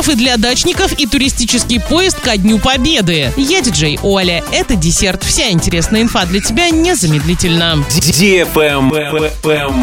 Штрафы для дачников и туристический поезд ко Дню Победы. Я диджей Оля. Это десерт. Вся интересная инфа для тебя незамедлительно.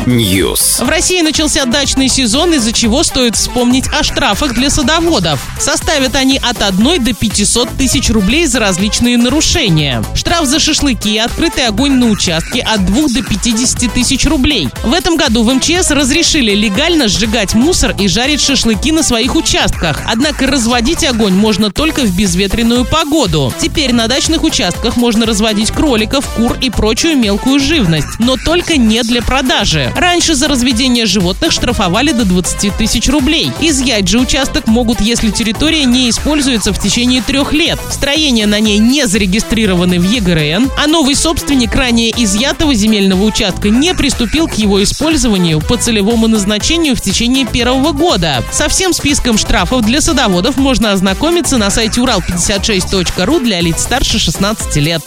News. В России начался дачный сезон, из-за чего стоит вспомнить о штрафах для садоводов. Составят они от 1 до 500 тысяч рублей за различные нарушения. Штраф за шашлыки и открытый огонь на участке от 2 до 50 тысяч рублей. В этом году в МЧС разрешили легально сжигать мусор и жарить шашлыки на своих участках. Однако разводить огонь можно только в безветренную погоду. Теперь на дачных участках можно разводить кроликов, кур и прочую мелкую живность, но только не для продажи. Раньше за разведение животных штрафовали до 20 тысяч рублей. Изъять же участок могут, если территория не используется в течение трех лет. Строения на ней не зарегистрированы в ЕГРН, а новый собственник ранее изъятого земельного участка не приступил к его использованию по целевому назначению в течение первого года. Со всем списком штрафов для садоводов можно ознакомиться на сайте урал56.ру для лиц старше 16 лет.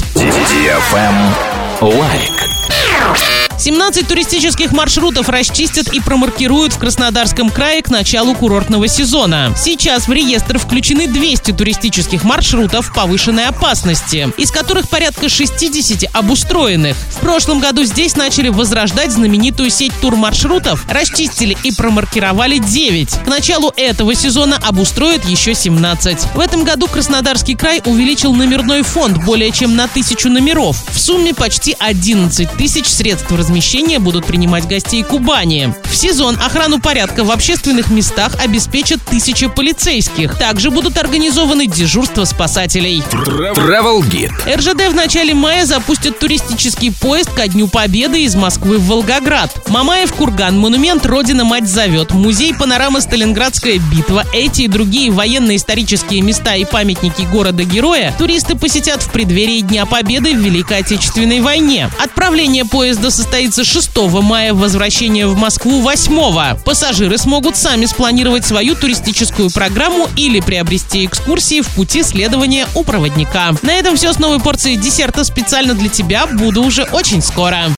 Лайк. 17 туристических маршрутов расчистят и промаркируют в Краснодарском крае к началу курортного сезона. Сейчас в реестр включены 200 туристических маршрутов повышенной опасности, из которых порядка 60 обустроенных. В прошлом году здесь начали возрождать знаменитую сеть турмаршрутов, расчистили и промаркировали 9. К началу этого сезона обустроят еще 17. В этом году Краснодарский край увеличил номерной фонд более чем на тысячу номеров. В сумме почти 11 тысяч средств размещения будут принимать гостей Кубани. В сезон охрану порядка в общественных местах обеспечат тысячи полицейских. Также будут организованы дежурства спасателей. Travel Guide. РЖД в начале мая запустит туристический поезд ко Дню Победы из Москвы в Волгоград. Мамаев Курган, монумент Родина Мать зовет, музей панорама Сталинградская битва, эти и другие военно-исторические места и памятники города-героя туристы посетят в преддверии Дня Победы в Великой Отечественной войне. Отправление поезда состоится 6 мая, возвращение в Москву 8. Пассажиры смогут сами спланировать свою туристическую программу или приобрести экскурсии в пути следования у проводника. На этом все с новой порцией десерта специально для тебя. Буду уже очень скоро.